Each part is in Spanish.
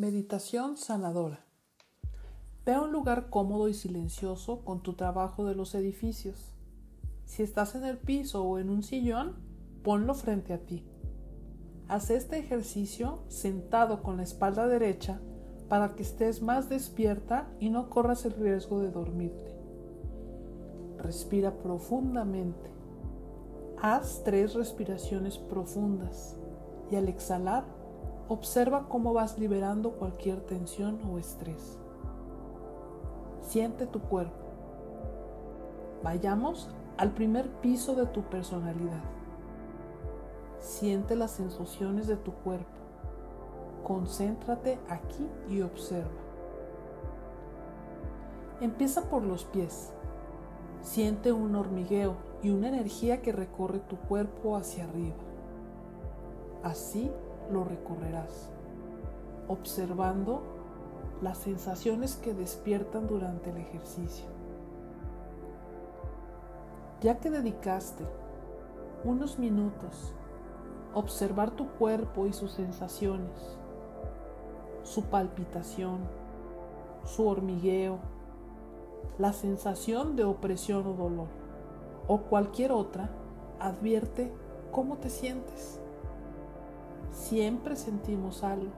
Meditación sanadora. Ve a un lugar cómodo y silencioso con tu trabajo de los edificios. Si estás en el piso o en un sillón, ponlo frente a ti. Haz este ejercicio sentado con la espalda derecha para que estés más despierta y no corras el riesgo de dormirte. Respira profundamente. Haz tres respiraciones profundas y al exhalar Observa cómo vas liberando cualquier tensión o estrés. Siente tu cuerpo. Vayamos al primer piso de tu personalidad. Siente las sensaciones de tu cuerpo. Concéntrate aquí y observa. Empieza por los pies. Siente un hormigueo y una energía que recorre tu cuerpo hacia arriba. Así lo recorrerás, observando las sensaciones que despiertan durante el ejercicio. Ya que dedicaste unos minutos a observar tu cuerpo y sus sensaciones, su palpitación, su hormigueo, la sensación de opresión o dolor, o cualquier otra, advierte cómo te sientes. Siempre sentimos algo,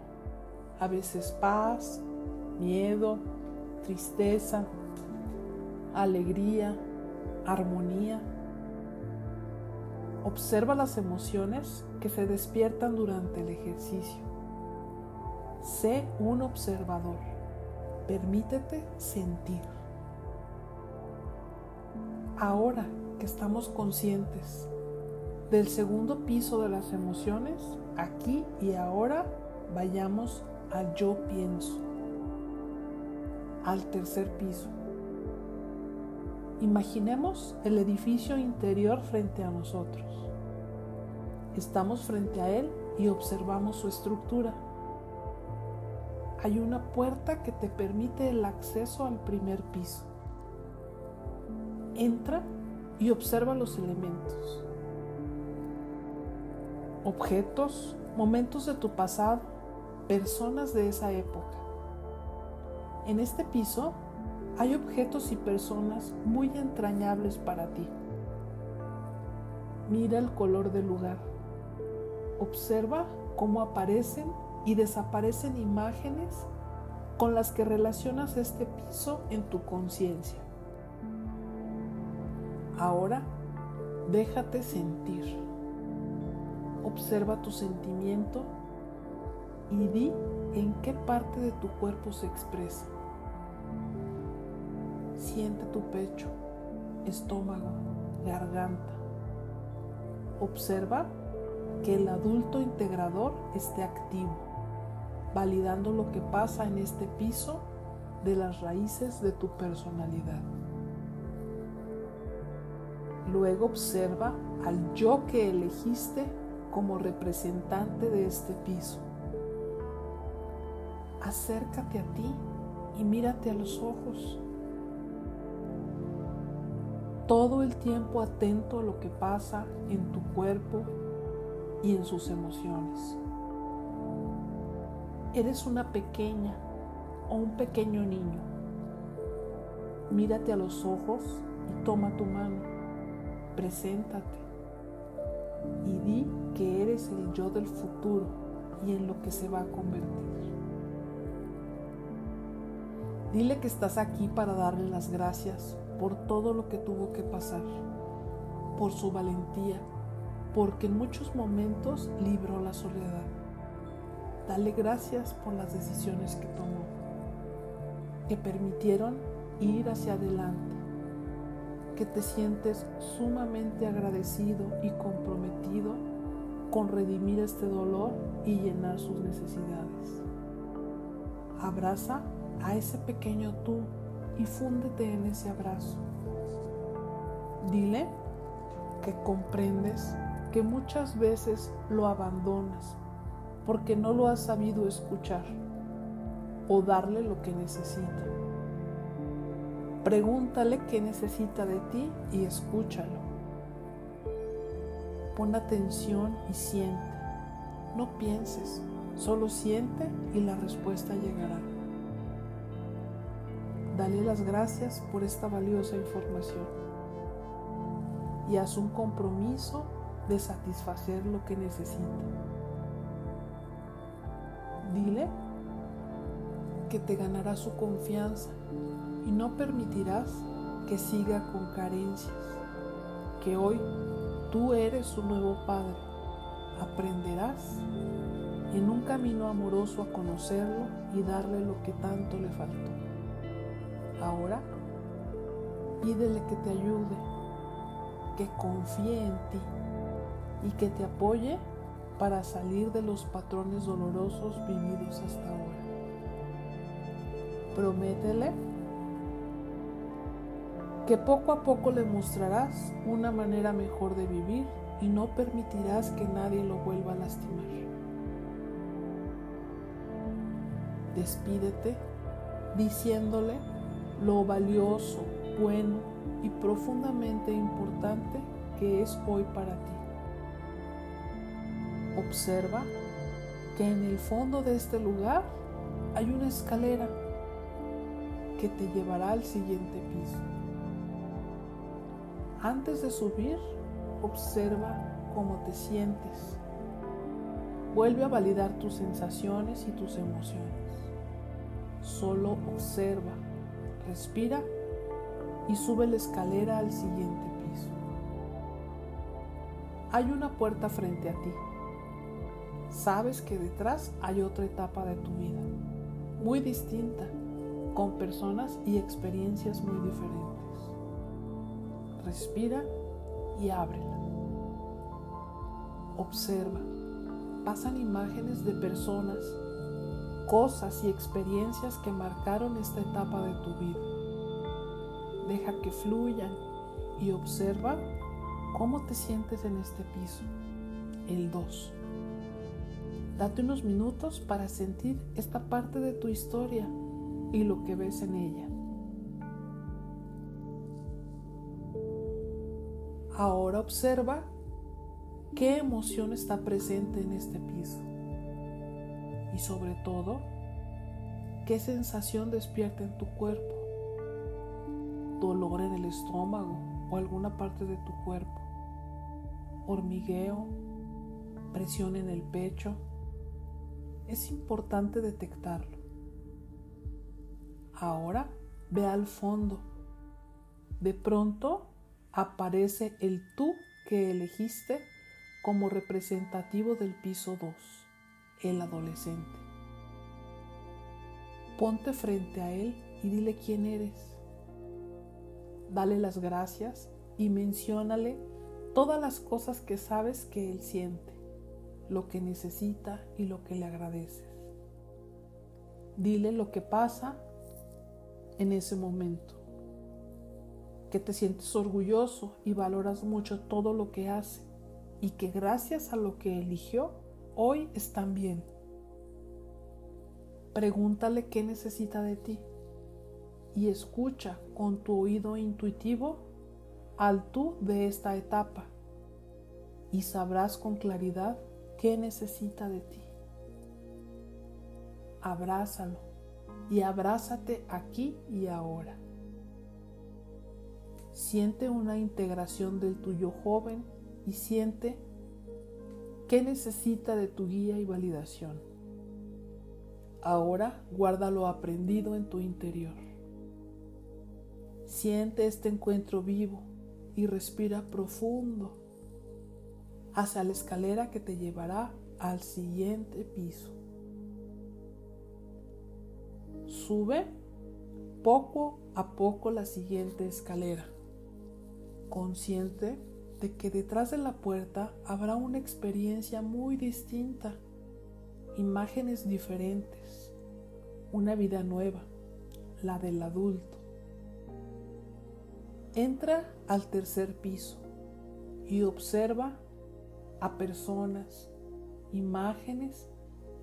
a veces paz, miedo, tristeza, alegría, armonía. Observa las emociones que se despiertan durante el ejercicio. Sé un observador. Permítete sentir. Ahora que estamos conscientes del segundo piso de las emociones, aquí y ahora vayamos al yo pienso, al tercer piso. Imaginemos el edificio interior frente a nosotros. Estamos frente a él y observamos su estructura. Hay una puerta que te permite el acceso al primer piso. Entra y observa los elementos objetos, momentos de tu pasado, personas de esa época. En este piso hay objetos y personas muy entrañables para ti. Mira el color del lugar. Observa cómo aparecen y desaparecen imágenes con las que relacionas este piso en tu conciencia. Ahora déjate sentir. Observa tu sentimiento y di en qué parte de tu cuerpo se expresa. Siente tu pecho, estómago, garganta. Observa que el adulto integrador esté activo, validando lo que pasa en este piso de las raíces de tu personalidad. Luego observa al yo que elegiste como representante de este piso. Acércate a ti y mírate a los ojos. Todo el tiempo atento a lo que pasa en tu cuerpo y en sus emociones. Eres una pequeña o un pequeño niño. Mírate a los ojos y toma tu mano. Preséntate y di que eres el yo del futuro y en lo que se va a convertir. Dile que estás aquí para darle las gracias por todo lo que tuvo que pasar, por su valentía, porque en muchos momentos libró la soledad. Dale gracias por las decisiones que tomó, que permitieron ir hacia adelante que te sientes sumamente agradecido y comprometido con redimir este dolor y llenar sus necesidades. Abraza a ese pequeño tú y fúndete en ese abrazo. Dile que comprendes que muchas veces lo abandonas porque no lo has sabido escuchar o darle lo que necesita. Pregúntale qué necesita de ti y escúchalo. Pon atención y siente. No pienses, solo siente y la respuesta llegará. Dale las gracias por esta valiosa información y haz un compromiso de satisfacer lo que necesita. Dile que te ganará su confianza y no permitirás que siga con carencias, que hoy tú eres su nuevo padre. Aprenderás en un camino amoroso a conocerlo y darle lo que tanto le faltó. Ahora, pídele que te ayude, que confíe en ti y que te apoye para salir de los patrones dolorosos vividos hasta ahora. Prométele que poco a poco le mostrarás una manera mejor de vivir y no permitirás que nadie lo vuelva a lastimar. Despídete diciéndole lo valioso, bueno y profundamente importante que es hoy para ti. Observa que en el fondo de este lugar hay una escalera que te llevará al siguiente piso. Antes de subir, observa cómo te sientes. Vuelve a validar tus sensaciones y tus emociones. Solo observa, respira y sube la escalera al siguiente piso. Hay una puerta frente a ti. Sabes que detrás hay otra etapa de tu vida, muy distinta, con personas y experiencias muy diferentes respira y ábrela. Observa, pasan imágenes de personas, cosas y experiencias que marcaron esta etapa de tu vida. Deja que fluyan y observa cómo te sientes en este piso, el 2. Date unos minutos para sentir esta parte de tu historia y lo que ves en ella. Ahora observa qué emoción está presente en este piso y sobre todo qué sensación despierta en tu cuerpo, dolor en el estómago o alguna parte de tu cuerpo, hormigueo, presión en el pecho. Es importante detectarlo. Ahora ve al fondo. De pronto aparece el tú que elegiste como representativo del piso 2, el adolescente. Ponte frente a él y dile quién eres. Dale las gracias y menciónale todas las cosas que sabes que él siente, lo que necesita y lo que le agradeces. Dile lo que pasa en ese momento que te sientes orgulloso y valoras mucho todo lo que hace y que gracias a lo que eligió, hoy están bien. Pregúntale qué necesita de ti y escucha con tu oído intuitivo al tú de esta etapa y sabrás con claridad qué necesita de ti. Abrázalo y abrázate aquí y ahora. Siente una integración del tuyo joven y siente qué necesita de tu guía y validación. Ahora guarda lo aprendido en tu interior. Siente este encuentro vivo y respira profundo hacia la escalera que te llevará al siguiente piso. Sube poco a poco la siguiente escalera consciente de que detrás de la puerta habrá una experiencia muy distinta, imágenes diferentes, una vida nueva, la del adulto. Entra al tercer piso y observa a personas, imágenes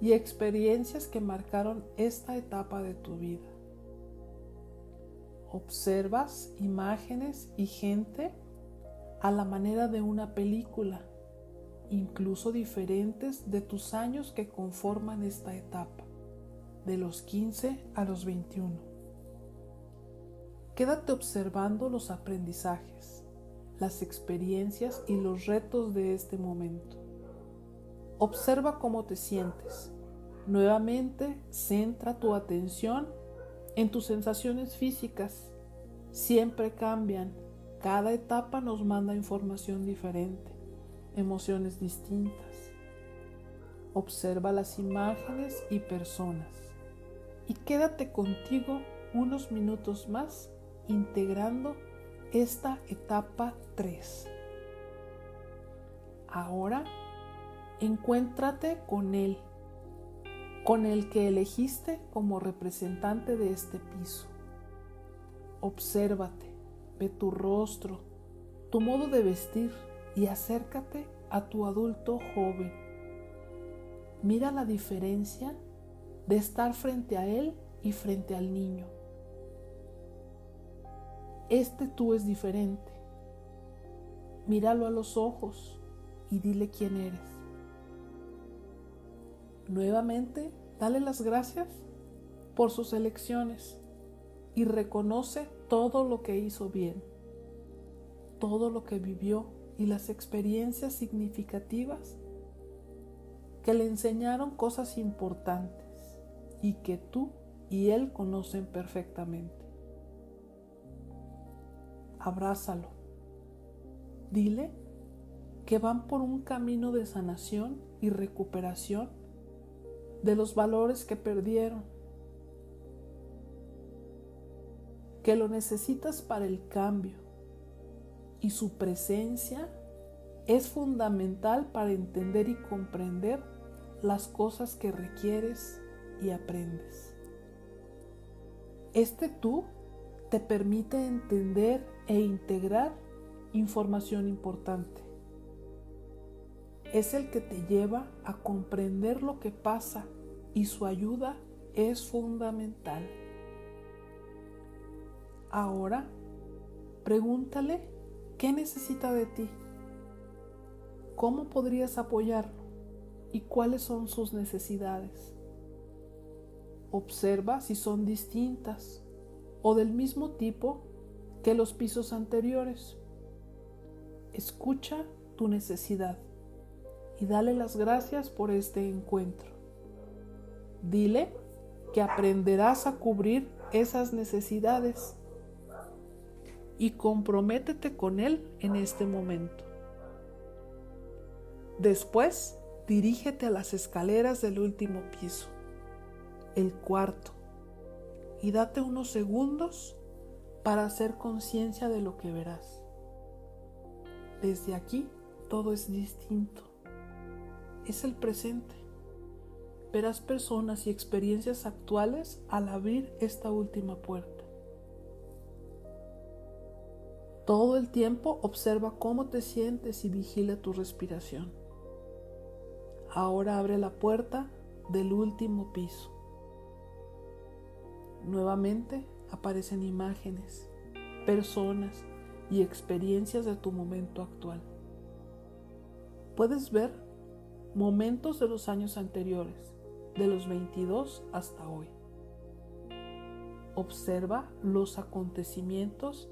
y experiencias que marcaron esta etapa de tu vida observas imágenes y gente a la manera de una película, incluso diferentes de tus años que conforman esta etapa. de los 15 a los 21. Quédate observando los aprendizajes, las experiencias y los retos de este momento. Observa cómo te sientes. Nuevamente, centra tu atención en tus sensaciones físicas. Siempre cambian. Cada etapa nos manda información diferente, emociones distintas. Observa las imágenes y personas y quédate contigo unos minutos más integrando esta etapa 3. Ahora encuéntrate con Él, con el que elegiste como representante de este piso. Obsérvate, ve tu rostro, tu modo de vestir y acércate a tu adulto joven. Mira la diferencia de estar frente a él y frente al niño. Este tú es diferente. Míralo a los ojos y dile quién eres. Nuevamente, dale las gracias por sus elecciones y reconoce todo lo que hizo bien, todo lo que vivió y las experiencias significativas que le enseñaron cosas importantes y que tú y él conocen perfectamente. Abrázalo. Dile que van por un camino de sanación y recuperación de los valores que perdieron, que lo necesitas para el cambio y su presencia es fundamental para entender y comprender las cosas que requieres y aprendes. Este tú te permite entender e integrar información importante es el que te lleva a comprender lo que pasa y su ayuda es fundamental. Ahora, pregúntale qué necesita de ti, cómo podrías apoyarlo y cuáles son sus necesidades. Observa si son distintas o del mismo tipo que los pisos anteriores. Escucha tu necesidad y dale las gracias por este encuentro. Dile que aprenderás a cubrir esas necesidades y comprométete con Él en este momento. Después, dirígete a las escaleras del último piso, el cuarto, y date unos segundos para hacer conciencia de lo que verás. Desde aquí todo es distinto es el presente. Verás personas y experiencias actuales al abrir esta última puerta. Todo el tiempo observa cómo te sientes y vigila tu respiración. Ahora abre la puerta del último piso. Nuevamente aparecen imágenes, personas y experiencias de tu momento actual. Puedes ver momentos de los años anteriores, de los 22 hasta hoy. Observa los acontecimientos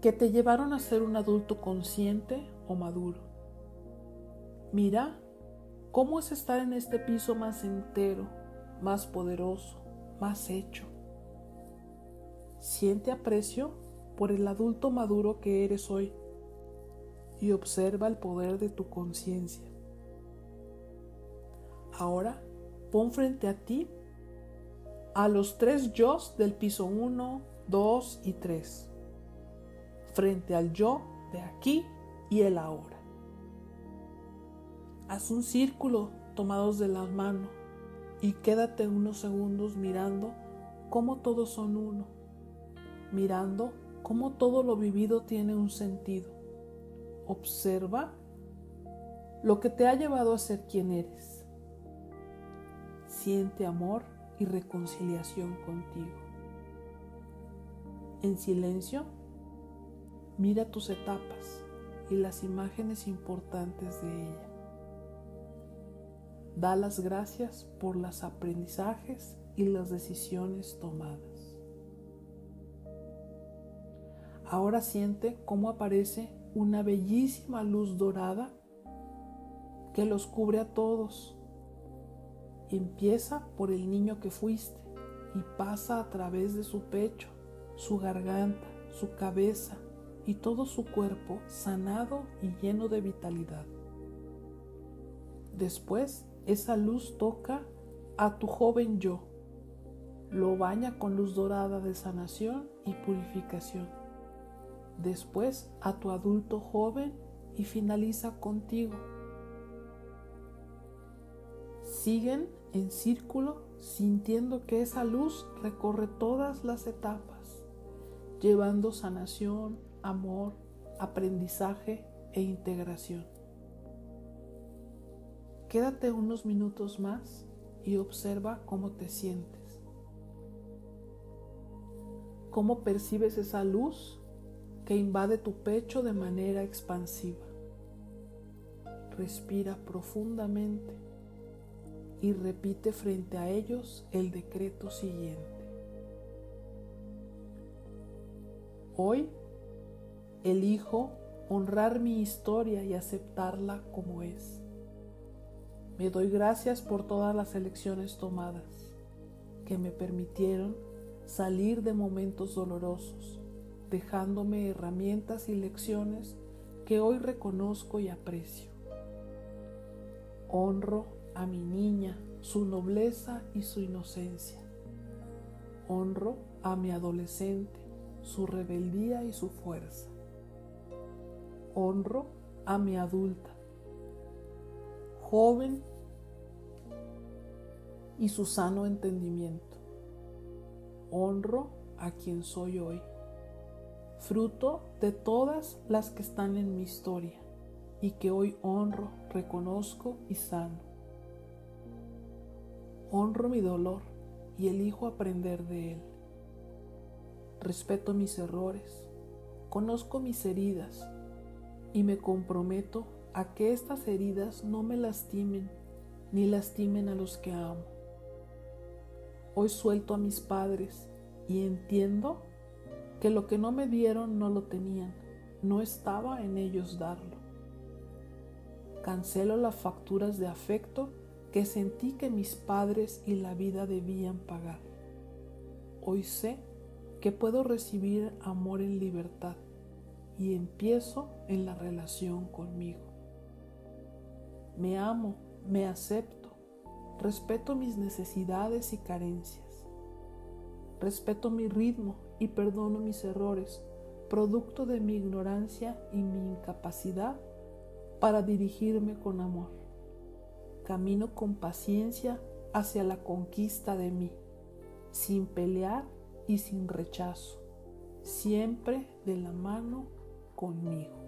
que te llevaron a ser un adulto consciente o maduro. Mira cómo es estar en este piso más entero, más poderoso, más hecho. Siente aprecio por el adulto maduro que eres hoy y observa el poder de tu conciencia. Ahora pon frente a ti a los tres yo del piso 1, 2 y 3, frente al yo de aquí y el ahora. Haz un círculo tomados de la mano y quédate unos segundos mirando cómo todos son uno, mirando cómo todo lo vivido tiene un sentido Observa lo que te ha llevado a ser quien eres. Siente amor y reconciliación contigo. En silencio, mira tus etapas y las imágenes importantes de ella. Da las gracias por los aprendizajes y las decisiones tomadas. Ahora siente cómo aparece una bellísima luz dorada que los cubre a todos. Empieza por el niño que fuiste y pasa a través de su pecho, su garganta, su cabeza y todo su cuerpo sanado y lleno de vitalidad. Después esa luz toca a tu joven yo, lo baña con luz dorada de sanación y purificación. Después a tu adulto joven y finaliza contigo. Siguen en círculo sintiendo que esa luz recorre todas las etapas, llevando sanación, amor, aprendizaje e integración. Quédate unos minutos más y observa cómo te sientes. Cómo percibes esa luz que invade tu pecho de manera expansiva. Respira profundamente y repite frente a ellos el decreto siguiente. Hoy elijo honrar mi historia y aceptarla como es. Me doy gracias por todas las elecciones tomadas que me permitieron salir de momentos dolorosos, dejándome herramientas y lecciones que hoy reconozco y aprecio. Honro a mi niña, su nobleza y su inocencia. Honro a mi adolescente, su rebeldía y su fuerza. Honro a mi adulta, joven y su sano entendimiento. Honro a quien soy hoy, fruto de todas las que están en mi historia y que hoy honro, reconozco y sano. Honro mi dolor y elijo aprender de él. Respeto mis errores, conozco mis heridas y me comprometo a que estas heridas no me lastimen ni lastimen a los que amo. Hoy suelto a mis padres y entiendo que lo que no me dieron no lo tenían, no estaba en ellos darlo. Cancelo las facturas de afecto que sentí que mis padres y la vida debían pagar. Hoy sé que puedo recibir amor en libertad y empiezo en la relación conmigo. Me amo, me acepto, respeto mis necesidades y carencias. Respeto mi ritmo y perdono mis errores, producto de mi ignorancia y mi incapacidad para dirigirme con amor camino con paciencia hacia la conquista de mí, sin pelear y sin rechazo, siempre de la mano conmigo.